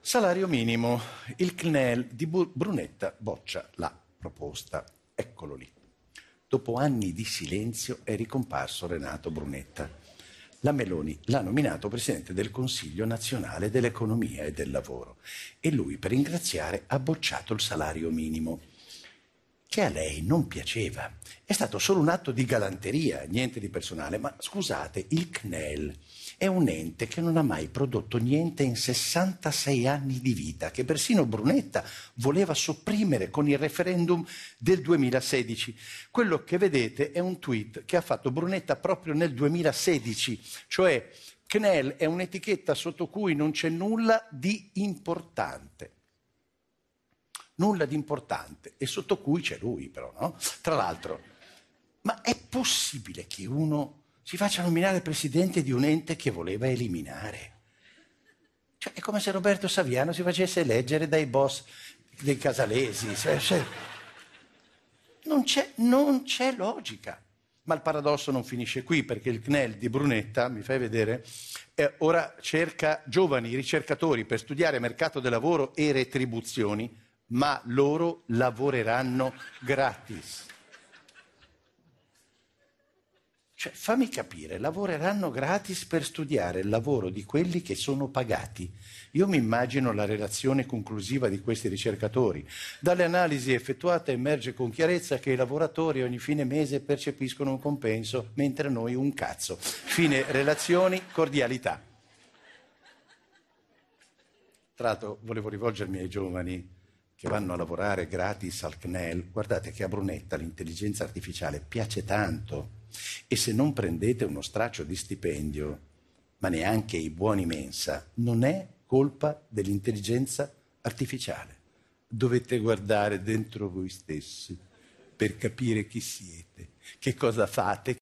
Salario minimo. Il CNEL di Brunetta boccia la proposta. Eccolo lì. Dopo anni di silenzio è ricomparso Renato Brunetta. La Meloni l'ha nominato presidente del Consiglio nazionale dell'economia e del lavoro e lui, per ringraziare, ha bocciato il salario minimo, che a lei non piaceva. È stato solo un atto di galanteria, niente di personale, ma scusate, il CNEL è un ente che non ha mai prodotto niente in 66 anni di vita, che persino Brunetta voleva sopprimere con il referendum del 2016. Quello che vedete è un tweet che ha fatto Brunetta proprio nel 2016, cioè CNEL è un'etichetta sotto cui non c'è nulla di importante. Nulla di importante e sotto cui c'è lui però, no? Tra l'altro, ma è possibile che uno si faccia nominare presidente di un ente che voleva eliminare. Cioè, è come se Roberto Saviano si facesse eleggere dai boss dei casalesi. Non, c'è, non c'è logica. Ma il paradosso non finisce qui, perché il CNEL di Brunetta, mi fai vedere, eh, ora cerca giovani ricercatori per studiare mercato del lavoro e retribuzioni, ma loro lavoreranno gratis. Cioè, fammi capire, lavoreranno gratis per studiare il lavoro di quelli che sono pagati. Io mi immagino la relazione conclusiva di questi ricercatori. Dalle analisi effettuate emerge con chiarezza che i lavoratori ogni fine mese percepiscono un compenso, mentre noi un cazzo. Fine relazioni, cordialità. Tra l'altro volevo rivolgermi ai giovani che vanno a lavorare gratis al CNEL. Guardate che a Brunetta l'intelligenza artificiale piace tanto e se non prendete uno straccio di stipendio, ma neanche i buoni mensa, non è colpa dell'intelligenza artificiale. Dovete guardare dentro voi stessi per capire chi siete, che cosa fate.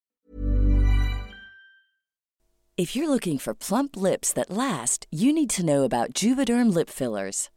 If you're looking for plump lips that last, you need to know about Juvederm lip fillers.